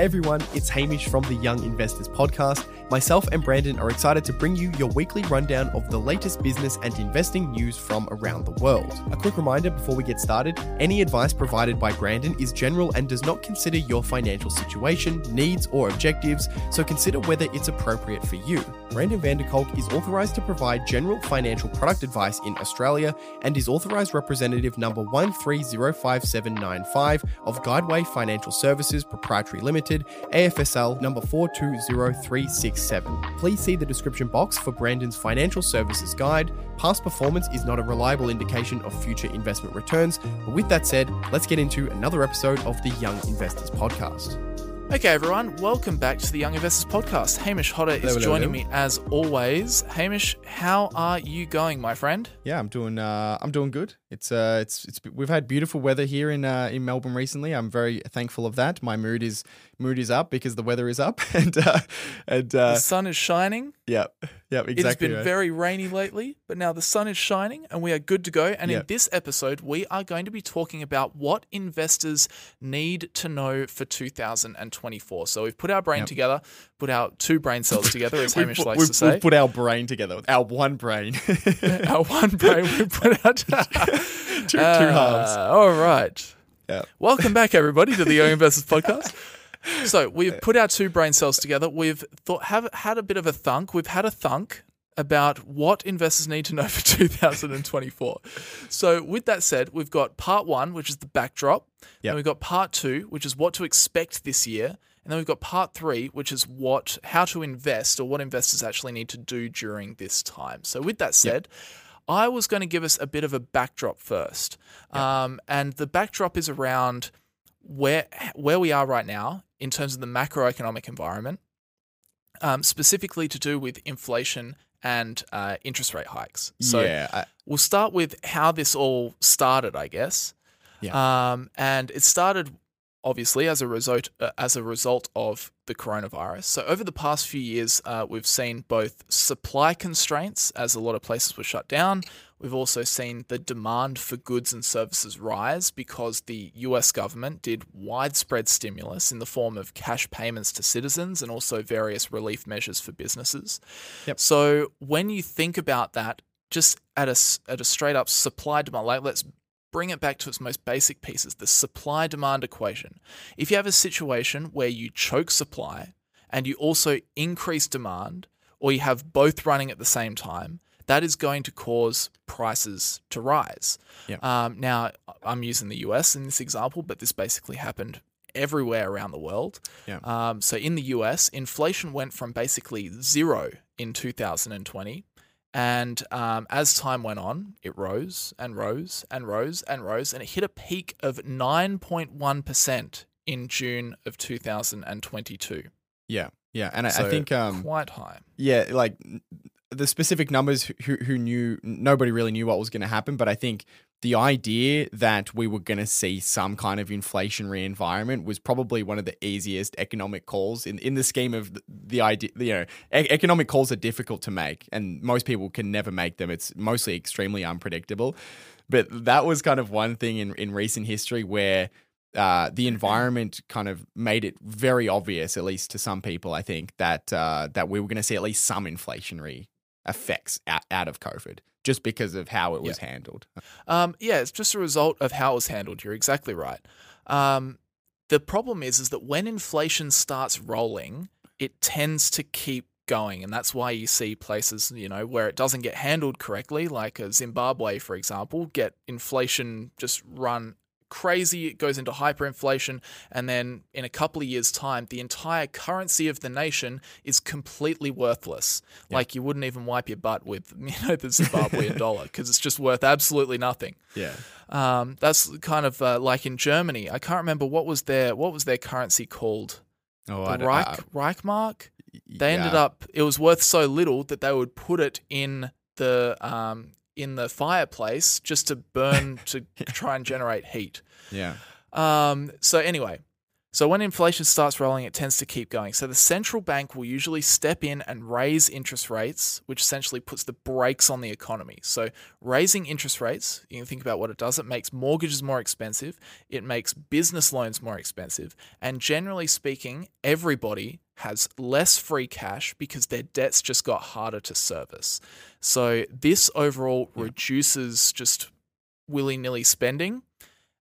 Hey everyone, it's Hamish from the Young Investors Podcast. Myself and Brandon are excited to bring you your weekly rundown of the latest business and investing news from around the world. A quick reminder before we get started any advice provided by Brandon is general and does not consider your financial situation, needs, or objectives, so consider whether it's appropriate for you. Brandon van der Kolk is authorized to provide general financial product advice in Australia and is authorized representative number 1305795 of Guideway Financial Services Proprietary Limited, AFSL number 420367. Please see the description box for Brandon's financial services guide. Past performance is not a reliable indication of future investment returns. But with that said, let's get into another episode of the Young Investors Podcast. Okay, everyone, welcome back to the Young Investors Podcast. Hamish Hodder is Hello, hello, joining hello. me as always. Hamish, how are you going, my friend? Yeah, I'm doing. Uh, I'm doing good. It's. Uh, it's. It's. We've had beautiful weather here in uh, in Melbourne recently. I'm very thankful of that. My mood is mood is up because the weather is up, and uh, and uh, The sun is shining. yeah, yeah, exactly. it has been right. very rainy lately, but now the sun is shining and we are good to go. And Yeah. in this episode, we are going to be talking about what investors need to know for 2024. So we've put our brain Yep. together, put our two brain cells together, as We've Hamish put- likes to say. we've put our brain together, our one brain, our one brain, we put out two halves. Uh, All right. Yeah. Welcome back, everybody, to the Young Investors Podcast. So we've put our two brain cells together. We've thought have had a bit of a thunk. We've had a thunk about what investors need to know for 2024. So with that said, we've got part one, which is the backdrop. Yep. And we've got part two, which is what to expect this year. And then we've got part three, which is what how to invest or what investors actually need to do during this time. So with that said, I was going to give us a bit of a backdrop first. Um, and the backdrop is around where where we are right now in terms of the macroeconomic environment, um, specifically to do with inflation and uh, interest rate hikes. So yeah, I, we'll start with how this all started, I guess. Yeah. Um, and it started obviously as a result uh, as a result of the coronavirus. So over the past few years, uh, we've seen both supply constraints as a lot of places were shut down. We've also seen the demand for goods and services rise because the US government did widespread stimulus in the form of cash payments to citizens and also various relief measures for businesses. Yep. So when you think about that, just at a at a straight up supply demand, like let's bring it back to its most basic pieces, the supply demand equation. If you have a situation where you choke supply and you also increase demand, or you have both running at the same time, that is going to cause prices to rise. Yep. Um, now, I'm using the US in this example, but this basically happened everywhere around the world. Yeah. Um, so in the US, inflation went from basically zero in 2020 and um, as time went on, it rose and rose and rose and rose, and it hit a peak of 9.1% in June of 2022. yeah, yeah, and I, I think um, quite high. yeah, like the specific numbers who who knew nobody really knew what was going to happen, but I think the idea that we were going to see some kind of inflationary environment was probably one of the easiest economic calls in in the scheme of the, the idea. You know, e- economic calls are difficult to make, and most people can never make them. It's mostly extremely unpredictable. But that was kind of one thing in in recent history where uh, the environment kind of made it very obvious, at least to some people, I think, that uh, that we were going to see at least some inflationary effects out, out of COVID, just because of how it was handled. Um, yeah, it's just a result of how it was handled. You're exactly right. Um, the problem is, is that when inflation starts rolling, it tends to keep going, and that's why you see places, you know, where it doesn't get handled correctly, like uh, Zimbabwe, for example, get inflation just run crazy. It goes into hyperinflation, and then in a couple of years' time, the entire currency of the nation is completely worthless. Like you wouldn't even wipe your butt with, you know, the Zimbabwean dollar because it's just worth absolutely nothing. Yeah. Um, that's kind of uh, like in Germany. I can't remember what was their what was their currency called. Oh, The I Reich I- Reichmark. They ended up. It was worth so little that they would put it in the um, in the fireplace just to burn to try and generate heat. Yeah. Um, so anyway, So when inflation starts rolling, it tends to keep going. So the central bank will usually step in and raise interest rates, which essentially puts the brakes on the economy. So raising interest rates, you can think about what it does. It makes mortgages more expensive, it makes business loans more expensive, and generally speaking, everybody has less free cash because their debts just got harder to service. So this overall Yeah. reduces just willy-nilly spending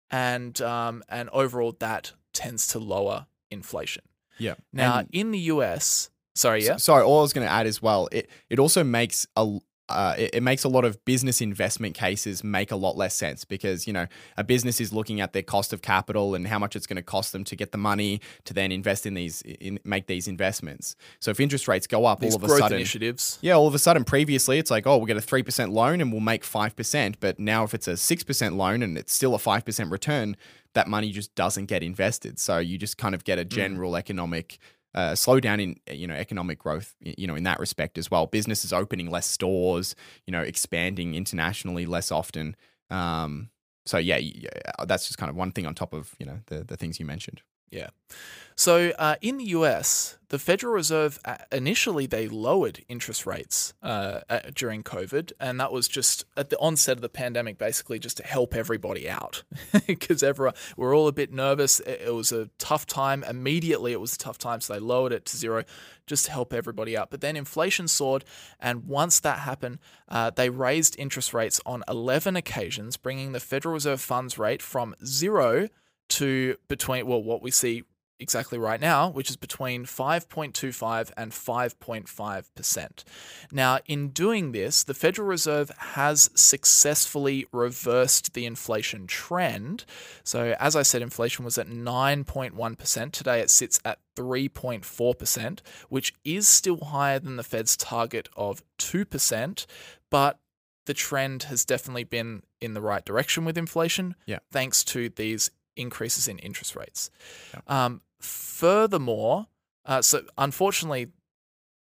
and um, and overall that tends to lower inflation. Yeah. Now, And- in the US, sorry, yeah, Sorry, all I was going to add as well. It it also makes a uh, it, it makes a lot of business investment cases make a lot less sense because you know a business is looking at their cost of capital and how much it's going to cost them to get the money to then invest in these in make these investments. So if interest rates go up these all of a sudden, initiatives. yeah, all of a sudden previously it's like, oh, we'll get a 3% loan and we'll make 5%. But now if it's a 6% loan and it's still a 5% return, that money just doesn't get invested. So you just kind of get a general economic uh, slowdown in, you know, economic growth, you know, in that respect as well. Businesses opening less stores, you know, expanding internationally less often. Um, so yeah, yeah, that's just kind of one thing on top of, you know, the, the things you mentioned. So uh, in the US, the Federal Reserve uh, initially they lowered interest rates uh, during COVID, and that was just at the onset of the pandemic, basically just to help everybody out because everyone we're all a bit nervous. It, was a tough time. Immediately, it was a tough time, so they lowered it to zero just to help everybody out. But then inflation soared, and once that happened, uh, they raised interest rates on 11 occasions, bringing the Federal Reserve funds rate from zero to between well what we see exactly right now, which is between 5.25 and 5.5%. Now, in doing this, the Federal Reserve has successfully reversed the inflation trend. So, as I said, inflation was at 9.1%. Today it sits at 3.4%, which is still higher than the Fed's target of 2%, but the trend has definitely been in the right direction with inflation, Yeah. thanks to these increases in interest rates. Yeah. Um, furthermore, uh, so unfortunately,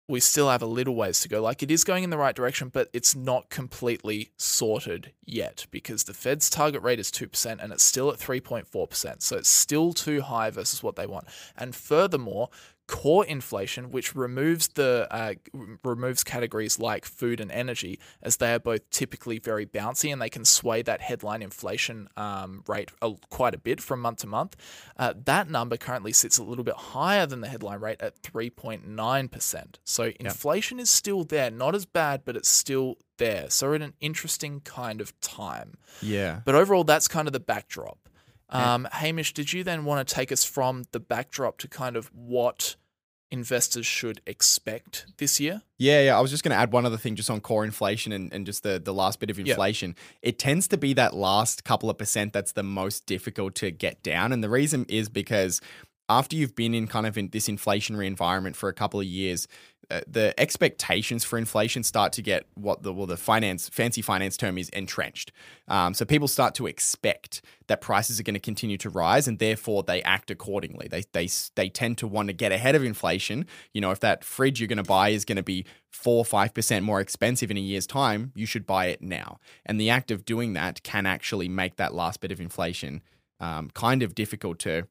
we still have a little ways to go. Like it is going in the right direction, but it's not completely sorted yet because the Fed's target rate is 2% and it's still at 3.4%. So it's still too high versus what they want. And furthermore, core inflation, which removes the uh, removes categories like food and energy, as they are both typically very bouncy and they can sway that headline inflation um, rate a, quite a bit from month to month. Uh, that number currently sits a little bit higher than the headline rate at 3.9%. So inflation is still there, not as bad, but it's still there. So we're in an interesting kind of time. Yeah. But overall, that's kind of the backdrop. Um, Hamish, did you then want to take us from the backdrop to kind of what investors should expect this year? Yeah, yeah. I was just going to add one other thing just on core inflation and, and just the, the last bit of inflation. It tends to be that last couple of percent that's the most difficult to get down. And the reason is because after you've been in kind of in this inflationary environment for a couple of years, uh, the expectations for inflation start to get what the well the finance fancy finance term is entrenched. Um, so people start to expect that prices are going to continue to rise, and therefore they act accordingly. They they they tend to want to get ahead of inflation. You know, if that fridge you're going to buy is going to be four or five percent more expensive in a year's time, you should buy it now. And the act of doing that can actually make that last bit of inflation um, kind of difficult to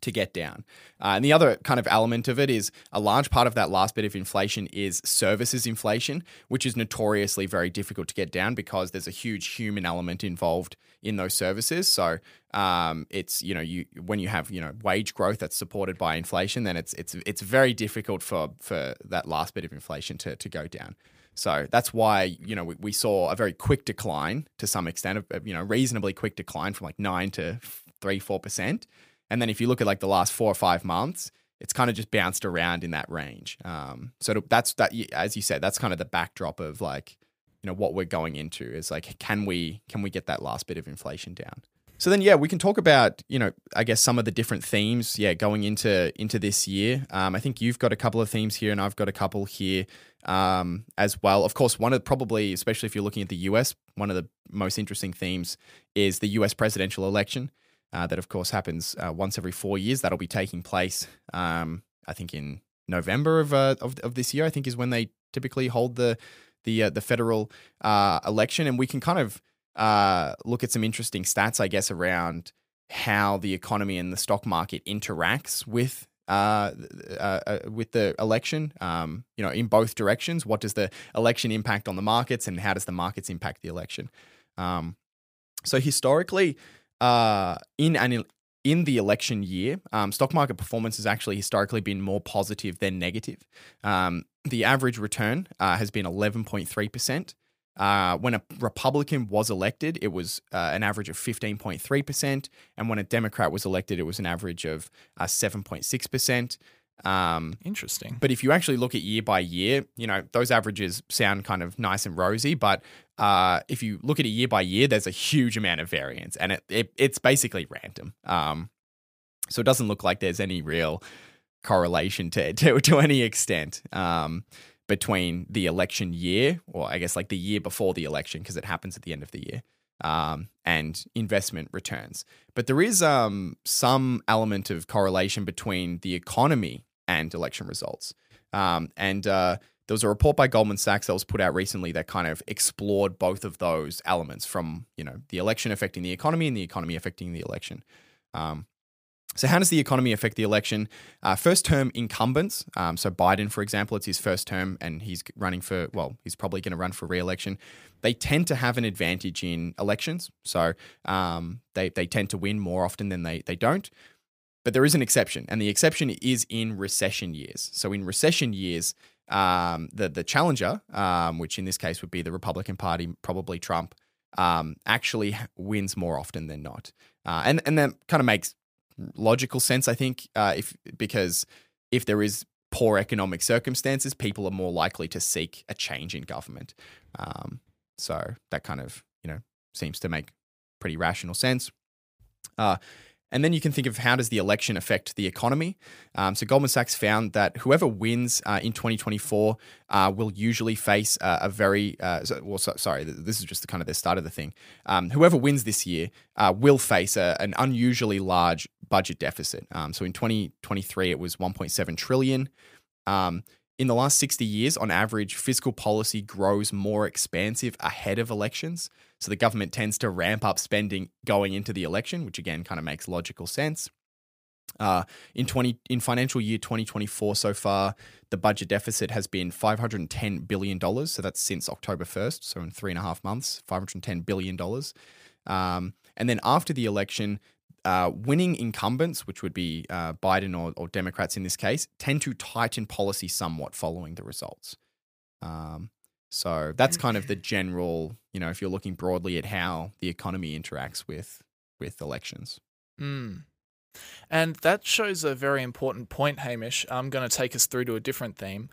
to get down. Uh, and the other kind of element of it is a large part of that last bit of inflation is services inflation, which is notoriously very difficult to get down because there's a huge human element involved in those services. So um, it's you know you when you have you know wage growth that's supported by inflation, then it's it's it's very difficult for for that last bit of inflation to to go down. So that's why you know we, we saw a very quick decline to some extent, of you know reasonably quick decline from like nine to three four percent. And then if you look at like the last four or five months, it's kind of just bounced around in that range. Um, so that's that, as you said, that's kind of the backdrop of like, you know, what we're going into is like, can we can we get that last bit of inflation down? So then, yeah, we can talk about you know, I guess some of the different themes, yeah, going into into this year. Um, I think you've got a couple of themes here, and I've got a couple here um, as well. Of course, one of probably, especially if you're looking at the US, one of the most interesting themes is the US presidential election. Uh, that of course happens uh, once every four years. That'll be taking place, um, I think, in November of, uh, of of this year. I think is when they typically hold the the uh, the federal uh, election, and we can kind of uh, look at some interesting stats, I guess, around how the economy and the stock market interacts with uh, uh, with the election, um, you know, in both directions. What does the election impact on the markets, and how does the markets impact the election? Um, so historically, uh, in an in the election year, um, stock market performance has actually historically been more positive than negative. Um, the average return uh, has been eleven point three percent. Uh, when a Republican was elected, it was uh, an average of 15.3%. And when a Democrat was elected, it was an average of uh, 7.6%. Um, Interesting. but if you actually look at year by year, you know, those averages sound kind of nice and rosy. But uh, if you look at it year by year, there's a huge amount of variance and it, it it's basically random. Um, so it doesn't look like there's any real correlation to, to, to any extent. Um, between the election year, or I guess like the year before the election, because it happens at the end of the year, um, and investment returns. But there is um, some element of correlation between the economy and election results. Um, and uh, there was a report by Goldman Sachs that was put out recently that kind of explored both of those elements from you know the election affecting the economy and the economy affecting the election. Um, so, how does the economy affect the election? Uh, first term incumbents, um, so Biden, for example, it's his first term and he's running for, well, he's probably going to run for re election. They tend to have an advantage in elections. So, um, they, they tend to win more often than they, they don't. But there is an exception, and the exception is in recession years. So, in recession years, um, the, the challenger, um, which in this case would be the Republican Party, probably Trump, um, actually wins more often than not. Uh, and, and that kind of makes logical sense, I think, uh, if because if there is poor economic circumstances, people are more likely to seek a change in government. Um, so that kind of you know seems to make pretty rational sense. Uh, and then you can think of how does the election affect the economy. Um, so Goldman Sachs found that whoever wins uh, in 2024 uh, will usually face a very uh, well. So, sorry, this is just the kind of the start of the thing. Um, whoever wins this year uh, will face a, an unusually large budget deficit. Um, so in 2023, it was 1.7 trillion. In the last 60 years, on average, fiscal policy grows more expansive ahead of elections. So the government tends to ramp up spending going into the election, which again kind of makes logical sense. Uh, in 20 in financial year 2024 so far, the budget deficit has been 510 billion dollars. So that's since October 1st. So in three and a half months, 510 billion dollars. Um, and then after the election, uh, winning incumbents, which would be uh, Biden or, or, Democrats in this case, tend to tighten policy somewhat following the results. Um, so that's kind of the general, you know, if you're looking broadly at how the economy interacts with with elections. Mm. And that shows a very important point, Hamish. I'm going to take us through to a different theme.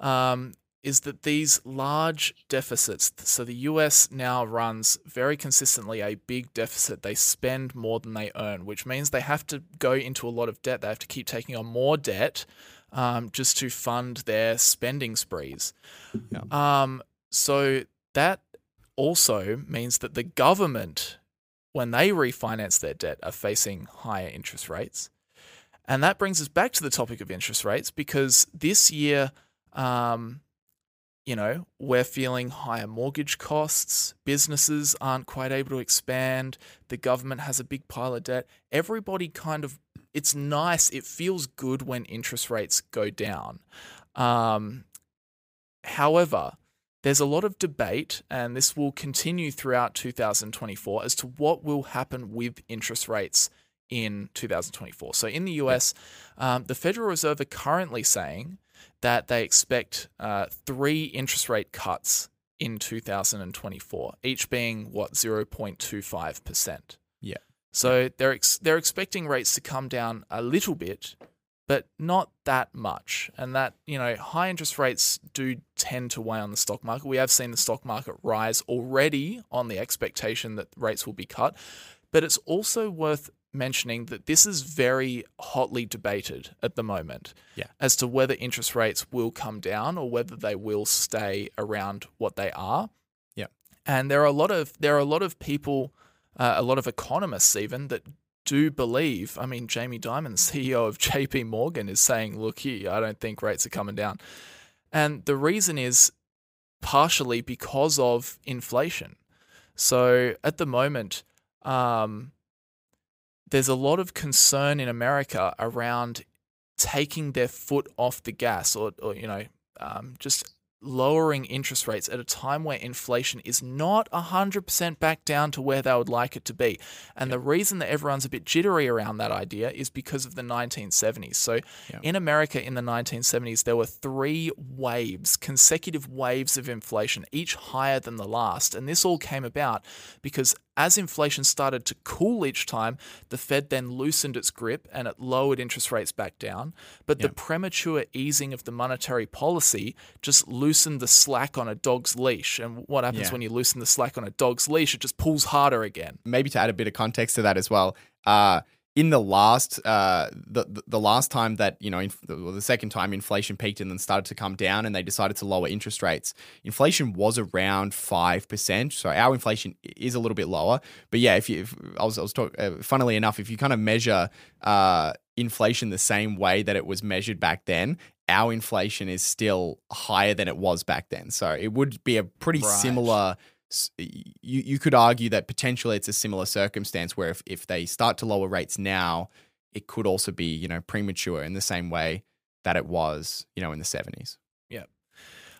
Um, is that these large deficits, so the US now runs very consistently a big deficit. They spend more than they earn, which means they have to go into a lot of debt. They have to keep taking on more debt um, just to fund their spending sprees. Yeah. Um, so that also means that the government, when they refinance their debt, are facing higher interest rates. And that brings us back to the topic of interest rates because this year, um, you know, we're feeling higher mortgage costs, businesses aren't quite able to expand, the government has a big pile of debt. Everybody kind of, it's nice, it feels good when interest rates go down. Um, however, there's a lot of debate, and this will continue throughout 2024 as to what will happen with interest rates in 2024. So in the US, um, the Federal Reserve are currently saying that they expect uh, three interest rate cuts in 2024, each being what 0.25%. Yeah. So they're ex- they're expecting rates to come down a little bit, but not that much. And that, you know, high interest rates do tend to weigh on the stock market. We have seen the stock market rise already on the expectation that rates will be cut. But it's also worth mentioning that this is very hotly debated at the moment yeah. as to whether interest rates will come down or whether they will stay around what they are. Yeah. And there are a lot of there are a lot of people, uh, a lot of economists even that do believe. I mean, Jamie Dimon, CEO of JP Morgan, is saying, "Look here, I don't think rates are coming down," and the reason is partially because of inflation. So at the moment, um, there's a lot of concern in America around taking their foot off the gas or, or you know, um, just lowering interest rates at a time where inflation is not 100% back down to where they would like it to be. And the reason that everyone's a bit jittery around that idea is because of the 1970s. So Yeah. in America in the 1970s, there were three waves, consecutive waves of inflation, each higher than the last. And this all came about because as inflation started to cool each time, the Fed then loosened its grip and it lowered interest rates back down. But the premature easing of the monetary policy just loosened the slack on a dog's leash. And what happens Yeah. when you loosen the slack on a dog's leash? It just pulls harder again. maybe to add a bit of context to that as well. Uh, in the last, uh, the, the last time that you know, inf- the second time inflation peaked and then started to come down, and they decided to lower interest rates. Inflation was around five percent, so our inflation is a little bit lower. But yeah, if you, if, I was, I was talking. Uh, funnily enough, if you kind of measure uh, inflation the same way that it was measured back then. Our inflation is still higher than it was back then. So it would be a pretty Right. similar you you could argue that potentially it's a similar circumstance where if, if they start to lower rates now, it could also be you know premature in the same way that it was you know in the seventies.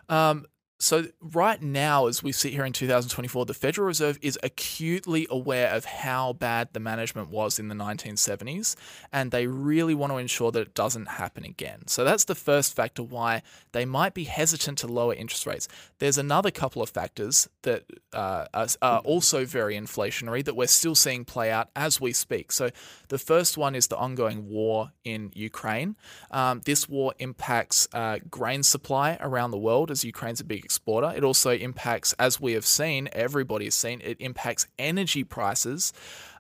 Um, so right now, as we sit here in 2024, the Federal Reserve is acutely aware of how bad the management was in the 1970s, and they really want to ensure that it doesn't happen again. So that's the first factor why they might be hesitant to lower interest rates. There's another couple of factors that uh, are, also very inflationary that we're still seeing play out as we speak. So the first one is the ongoing war in Ukraine. Um, this war impacts uh, grain supply around the world as Ukraine's a big exporter. It also impacts, as we have seen, everybody has seen, it impacts energy prices.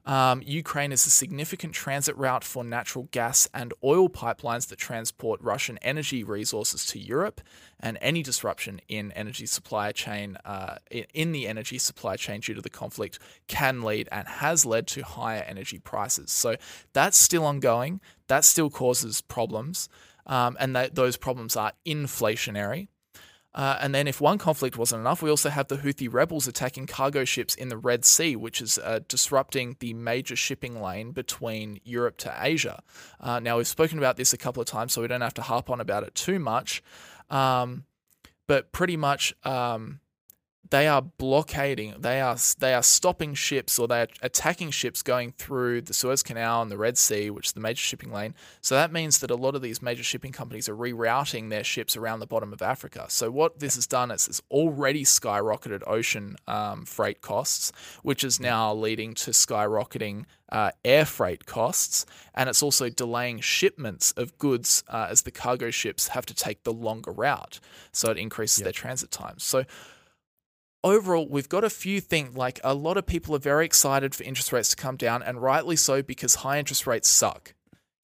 Um, Ukraine is a significant transit route for natural gas and oil pipelines that transport Russian energy resources to Europe, and any disruption in energy supply chain uh, in the energy supply chain due to the conflict can lead and has led to higher energy prices. So that's still ongoing. That still causes problems, um, and that, those problems are inflationary. Uh, and then, if one conflict wasn't enough, we also have the Houthi rebels attacking cargo ships in the Red Sea, which is uh, disrupting the major shipping lane between Europe to Asia. Uh, now, we've spoken about this a couple of times, so we don't have to harp on about it too much. Um, but pretty much, um, they are blockading. They are they are stopping ships or they are attacking ships going through the Suez Canal and the Red Sea, which is the major shipping lane. So that means that a lot of these major shipping companies are rerouting their ships around the bottom of Africa. So what this has done is it's already skyrocketed ocean um, freight costs, which is now leading to skyrocketing uh, air freight costs, and it's also delaying shipments of goods uh, as the cargo ships have to take the longer route. So it increases their transit times. So overall, we've got a few things like a lot of people are very excited for interest rates to come down, and rightly so because high interest rates suck.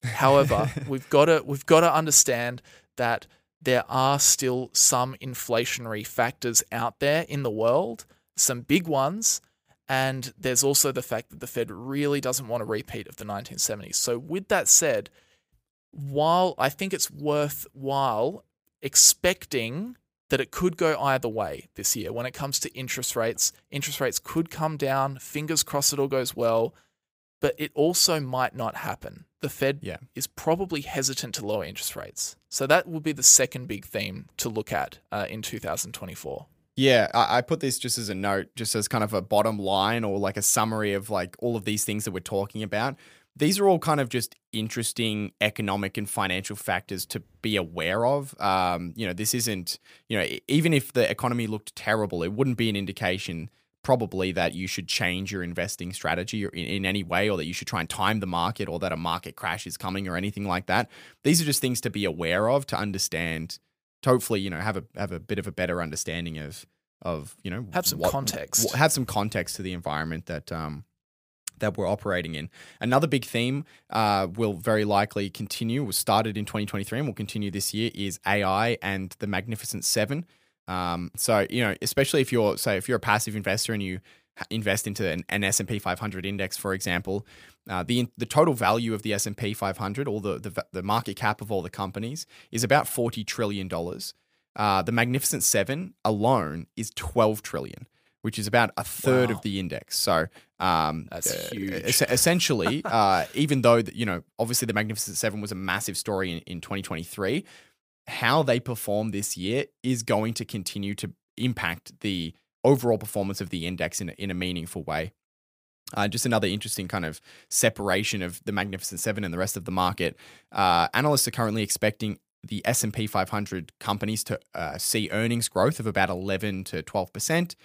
However, we've got to we've got to understand that there are still some inflationary factors out there in the world, some big ones, and there's also the fact that the Fed really doesn't want a repeat of the 1970s. So, with that said, while I think it's worthwhile expecting that it could go either way this year when it comes to interest rates, interest rates could come down. Fingers crossed it all goes well, but it also might not happen. The Fed Yeah. is probably hesitant to lower interest rates. So that will be the second big theme to look at uh, in 2024. Yeah, I, I put this just as a note, just as kind of a bottom line or like a summary of like all of these things that we're talking about. These are all kind of just interesting economic and financial factors to be aware of. Um, you know, this isn't, you know, even if the economy looked terrible, it wouldn't be an indication probably that you should change your investing strategy in, in any way or that you should try and time the market or that a market crash is coming or anything like that. These are just things to be aware of to understand to hopefully, you know, have a have a bit of a better understanding of of, you know, Have some context. have some context to the environment that um that we're operating in. Another big theme uh, will very likely continue. Was started in 2023 and will continue this year. Is AI and the Magnificent Seven. Um, so you know, especially if you're say if you're a passive investor and you invest into an, an S and P 500 index, for example, uh, the the total value of the S and P 500, or the, the the market cap of all the companies, is about 40 trillion dollars. Uh, the Magnificent Seven alone is 12 trillion which is about a third Wow. of the index. So Um, That's uh, huge. es- essentially, uh, even though that, you know, obviously the Magnificent Seven was a massive story in, in 2023, how they perform this year is going to continue to impact the overall performance of the index in a, in a meaningful way. Uh, just another interesting kind of separation of the Magnificent Seven and the rest of the market. Uh, analysts are currently expecting the S&P 500 companies to uh, see earnings growth of about 11 to 12 percent.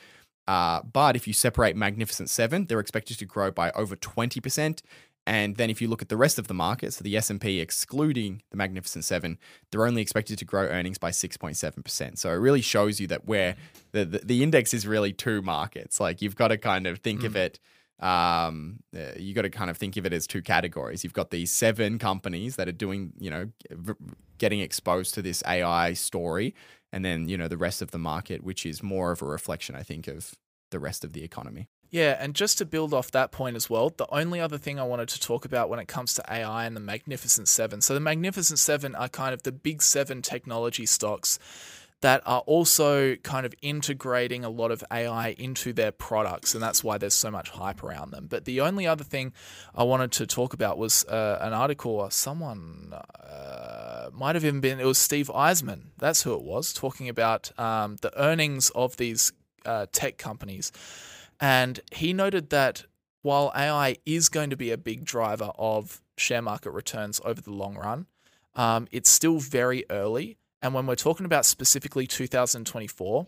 Uh, but if you separate Magnificent Seven, they're expected to grow by over 20 percent. And then if you look at the rest of the market, so the S&P excluding the Magnificent Seven, they're only expected to grow earnings by 6.7 percent. So it really shows you that where the, the the index is really two markets. Like you've got to kind of think of it um, uh, you got to kind of think of it as two categories. You've got these seven companies that are doing, you know, v- getting exposed to this AI story, and then you know the rest of the market, which is more of a reflection, I think, of the rest of the economy. Yeah, and just to build off that point as well, the only other thing I wanted to talk about when it comes to AI and the Magnificent Seven. So, the Magnificent Seven are kind of the big seven technology stocks that are also kind of integrating a lot of AI into their products, and that's why there's so much hype around them. But the only other thing I wanted to talk about was uh, an article, or someone uh, might have even been, it was Steve Eisman, that's who it was, talking about um, the earnings of these uh, tech companies. And he noted that while AI is going to be a big driver of share market returns over the long run, um, it's still very early. And when we're talking about specifically 2024,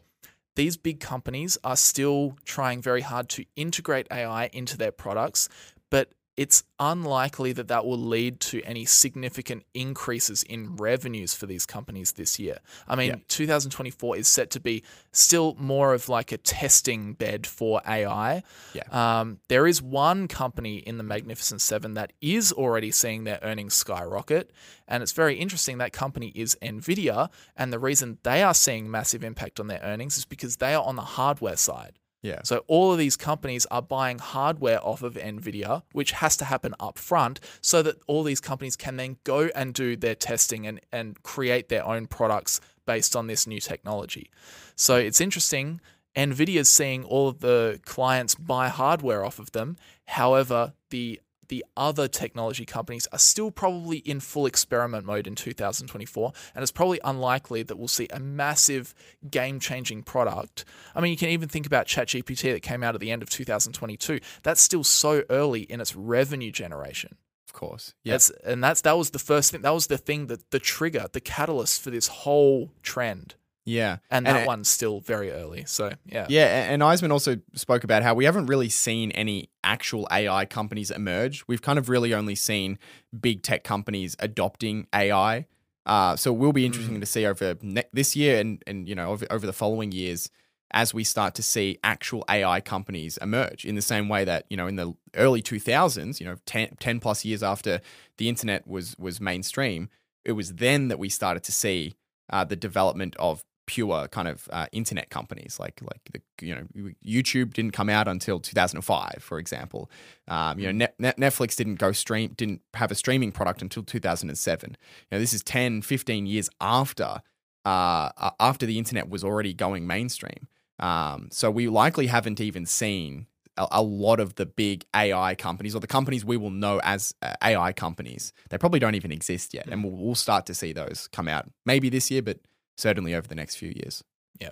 these big companies are still trying very hard to integrate AI into their products, but it's unlikely that that will lead to any significant increases in revenues for these companies this year. I mean, Yeah. 2024 is set to be still more of like a testing bed for AI. Yeah. Um, there is one company in the Magnificent Seven that is already seeing their earnings skyrocket. And it's very interesting. That company is NVIDIA. And the reason they are seeing massive impact on their earnings is because they are on the hardware side. Yeah. So all of these companies are buying hardware off of Nvidia, which has to happen up front so that all these companies can then go and do their testing and, and create their own products based on this new technology. So it's interesting. Nvidia's seeing all of the clients buy hardware off of them. However, the the other technology companies are still probably in full experiment mode in 2024, and it's probably unlikely that we'll see a massive game changing product. I mean, you can even think about ChatGPT that came out at the end of 2022. That's still so early in its revenue generation. Of course. Yeah. And that's that was the first thing. That was the thing that the trigger, the catalyst for this whole trend. Yeah. And And that it- one's still very early. So yeah, Yeah, and Eisman also spoke about how we haven't really seen any actual AI companies emerge. We've kind of really only seen big tech companies adopting AI. Uh, so it will be interesting to see over ne- this year and and you know over, over the following years as we start to see actual AI companies emerge in the same way that you know in the early 2000s, you know 10, 10 plus years after the internet was was mainstream, it was then that we started to see uh, the development of pure kind of uh, internet companies like like the you know YouTube didn't come out until 2005 for example. Um, you know Net- Net- Netflix didn't go stream didn't have a streaming product until 2007 you know this is 10 15 years after uh, uh, after the internet was already going mainstream. Um, so we likely haven't even seen a, a lot of the big AI companies or the companies we will know as uh, AI companies. They probably don't even exist yet and we'll, we'll start to see those come out maybe this year but certainly over the next few years. Yeah.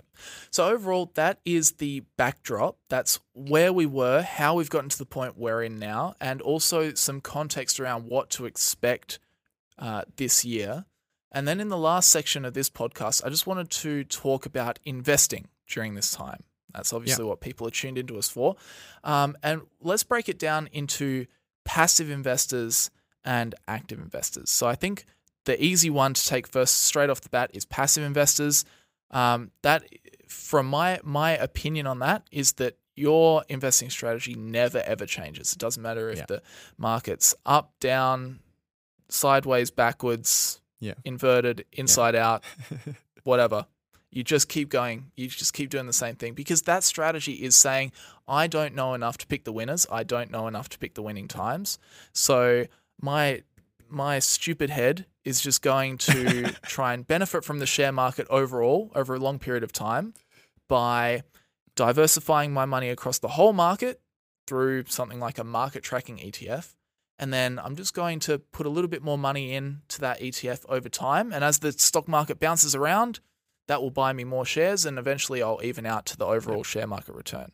So overall, that is the backdrop. That's where we were, how we've gotten to the point we're in now, and also some context around what to expect uh, this year. And then in the last section of this podcast, I just wanted to talk about investing during this time. That's obviously what people are tuned into us for. Um, and let's break it down into passive investors and active investors. So I think the easy one to take first, straight off the bat, is passive investors. Um, that, from my my opinion on that, is that your investing strategy never ever changes. It doesn't matter if Yeah. the market's up, down, sideways, backwards, Yeah. inverted, inside out, whatever. You just keep going. You just keep doing the same thing because that strategy is saying, I don't know enough to pick the winners. I don't know enough to pick the winning times. So my my stupid head is just going to try and benefit from the share market overall over a long period of time by diversifying my money across the whole market through something like a market tracking ETF. And then I'm just going to put a little bit more money into that ETF over time. And as the stock market bounces around, that will buy me more shares and eventually I'll even out to the overall yep. share market return.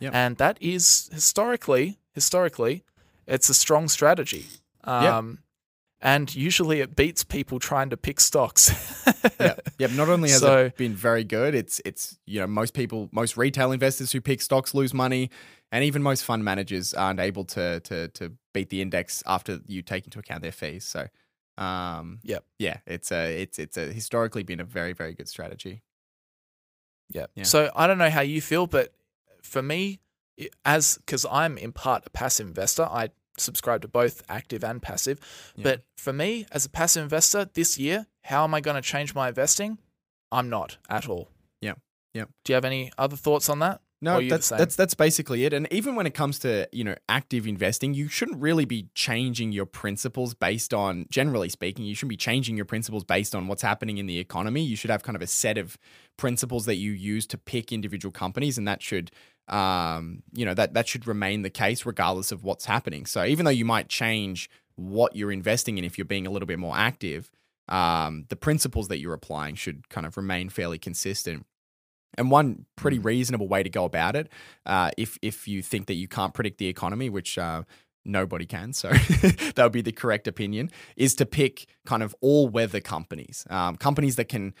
Yep. And that is historically, historically, it's a strong strategy. Um, yep. And usually it beats people trying to pick stocks. yeah, yeah. Not only has so, it been very good, it's it's you know most people, most retail investors who pick stocks lose money, and even most fund managers aren't able to to to beat the index after you take into account their fees. So, um, yep. yeah, it's a it's it's a historically been a very very good strategy. Yep. Yeah. So I don't know how you feel, but for me, as because I'm in part a passive investor, I subscribe to both active and passive. Yeah. But for me, as a passive investor this year, how am I going to change my investing? I'm not at all. Yeah. Yeah. Do you have any other thoughts on that? No, that's that's that's basically it. And even when it comes to you know active investing, you shouldn't really be changing your principles based on, generally speaking, you shouldn't be changing your principles based on what's happening in the economy. You should have kind of a set of principles that you use to pick individual companies, and that should um, you know that that should remain the case regardless of what's happening. So even though you might change what you're investing in if you're being a little bit more active, um, the principles that you're applying should kind of remain fairly consistent. And one pretty mm. reasonable way to go about it, uh, if if you think that you can't predict the economy, which uh, nobody can, so that would be the correct opinion, is to pick kind of all weather companies, um, companies that can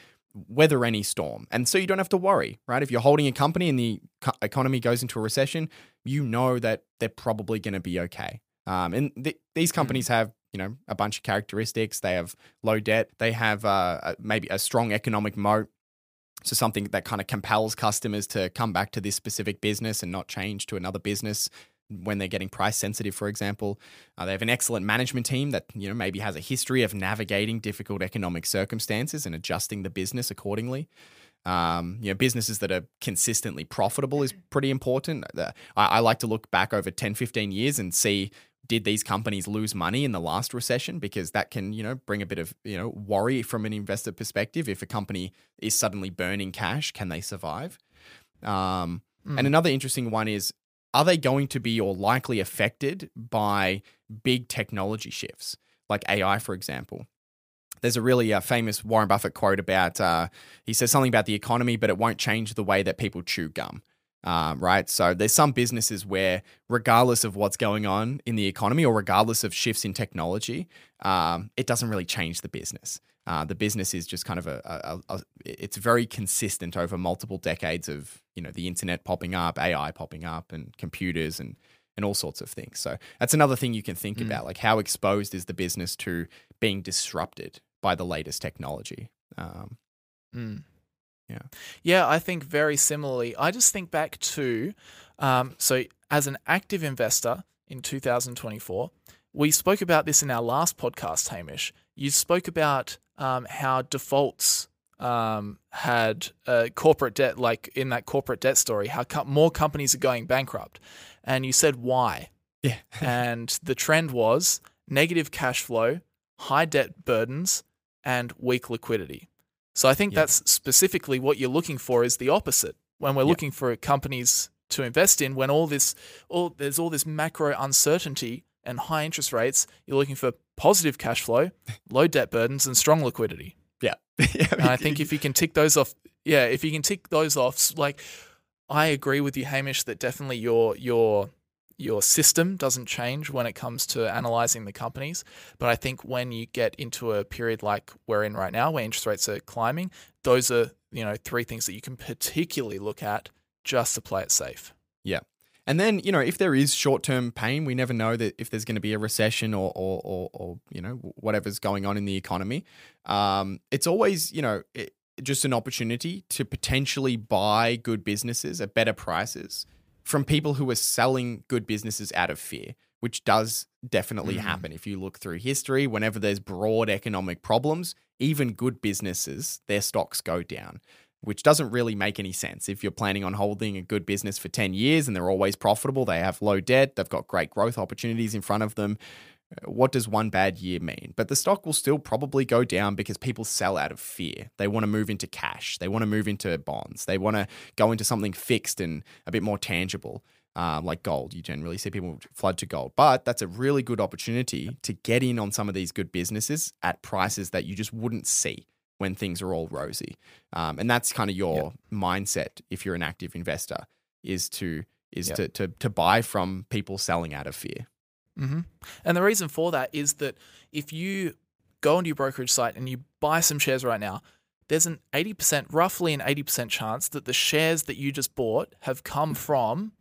weather any storm. And so you don't have to worry, right? If you're holding a company and the economy goes into a recession, you know that they're probably going to be okay. Um, and th- these mm. companies have, you know, a bunch of characteristics. They have low debt. They have uh, maybe a strong economic moat. So something that kind of compels customers to come back to this specific business and not change to another business when they're getting price sensitive, for example. Uh, they have an excellent management team that you know maybe has a history of navigating difficult economic circumstances and adjusting the business accordingly. Um, you know, businesses that are consistently profitable is pretty important. Uh, I, I, like to look back over 10, 15 years and see did these companies lose money in the last recession because that can you know bring a bit of you know worry from an investor perspective if a company is suddenly burning cash can they survive um, mm. and another interesting one is are they going to be or likely affected by big technology shifts like ai for example there's a really uh, famous warren buffett quote about uh, he says something about the economy but it won't change the way that people chew gum um, right? So there's some businesses where, regardless of what's going on in the economy or regardless of shifts in technology, um, it doesn't really change the business. Uh, the business is just kind of a, a, a, it's very consistent over multiple decades of you know the internet popping up, AI popping up, and computers and and all sorts of things. So that's another thing you can think mm. about, like how exposed is the business to being disrupted by the latest technology. Um, mm. Yeah. Yeah, I think very similarly. I just think back to um, so as an active investor in 2024, we spoke about this in our last podcast, Hamish. You spoke about um, how defaults um, had uh, corporate debt, like in that corporate debt story, how more companies are going bankrupt. And you said why. Yeah. and the trend was negative cash flow, high debt burdens, and weak liquidity. So I think yeah. that's specifically what you're looking for is the opposite. When we're yeah. looking for companies to invest in, when all this, all there's all this macro uncertainty and high interest rates, you're looking for positive cash flow, low debt burdens, and strong liquidity. Yeah, yeah and I think if you can tick those off, yeah, if you can tick those off, like I agree with you, Hamish, that definitely your your your system doesn't change when it comes to analyzing the companies. But I think when you get into a period like we're in right now, where interest rates are climbing, those are you know three things that you can particularly look at just to play it safe. Yeah. And then, you know, if there is short term pain, we never know that if there's going to be a recession or, or, or, or you know, whatever's going on in the economy. Um, it's always, you know, it, just an opportunity to potentially buy good businesses at better prices from people who are selling good businesses out of fear, which does definitely mm. happen. If you look through history, whenever there's broad economic problems, even good businesses, their stocks go down, which doesn't really make any sense. If you're planning on holding a good business for 10 years and they're always profitable, they have low debt, they've got great growth opportunities in front of them, what does one bad year mean? But the stock will still probably go down because people sell out of fear. They want to move into cash. They want to move into bonds. They want to go into something fixed and a bit more tangible. um, like gold. You generally see people flood to gold, but that's a really good opportunity to get in on some of these good businesses at prices that you just wouldn't see when things are all rosy. Um, and that's kind of your mindset if you're an active investor is to is to, to to buy from people selling out of fear. hmm And the reason for that is that if you go onto your brokerage site and you buy some shares right now, there's an 80%, roughly an 80% chance that the shares that you just bought have come from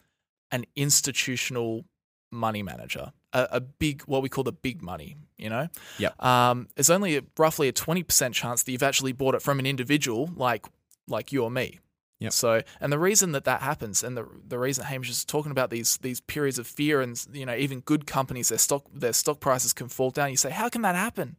an institutional money manager, a, a big, what we call the big money, you know? Yeah. Um, there's only a, roughly a 20% chance that you've actually bought it from an individual like, like you or me. Yep. So, and the reason that that happens, and the the reason Hamish is talking about these these periods of fear, and you know, even good companies, their stock their stock prices can fall down. You say, how can that happen?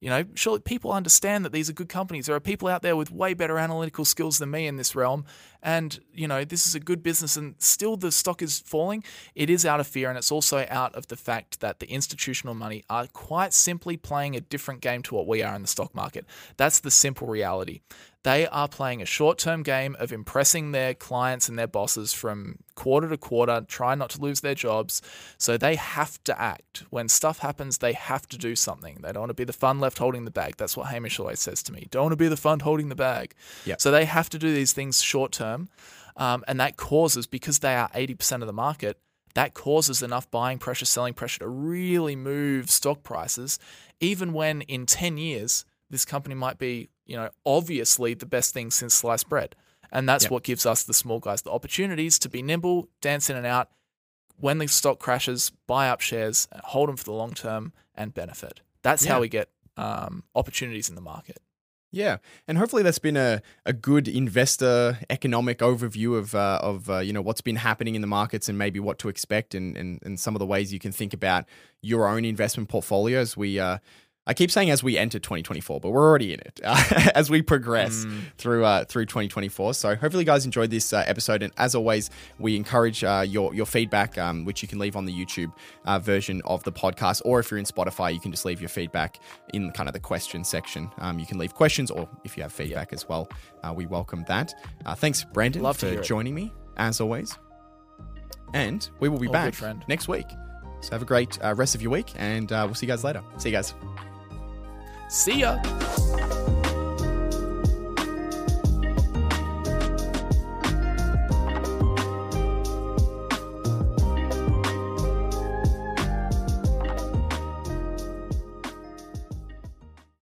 You know, surely people understand that these are good companies. There are people out there with way better analytical skills than me in this realm, and you know, this is a good business, and still the stock is falling. It is out of fear, and it's also out of the fact that the institutional money are quite simply playing a different game to what we are in the stock market. That's the simple reality. They are playing a short term game of impressing their clients and their bosses from quarter to quarter, trying not to lose their jobs. So they have to act. When stuff happens, they have to do something. They don't want to be the fund left holding the bag. That's what Hamish always says to me. Don't want to be the fund holding the bag. Yep. So they have to do these things short term. Um, and that causes, because they are 80% of the market, that causes enough buying pressure, selling pressure to really move stock prices, even when in 10 years, this company might be, you know, obviously the best thing since sliced bread. And that's Yep. what gives us, the small guys, the opportunities to be nimble, dance in and out. When the stock crashes, buy up shares, hold them for the long term, and benefit. That's Yeah. how we get um, opportunities in the market. Yeah, and hopefully that's been a, a good investor economic overview of uh, of uh, you know what's been happening in the markets and maybe what to expect and, and and some of the ways you can think about your own investment portfolios. We uh, I keep saying as we enter 2024, but we're already in it as we progress through uh, through 2024. So hopefully, you guys enjoyed this uh, episode, and as always, we encourage uh, your your feedback, um, which you can leave on the YouTube uh, version of the podcast, or if you're in Spotify, you can just leave your feedback in kind of the question section. Um, you can leave questions, or if you have feedback as well, uh, we welcome that. Uh, thanks, Brandon, Love to for joining me as always, and we will be All back next week. So have a great uh, rest of your week, and uh, we'll see you guys later. See you guys. See ya.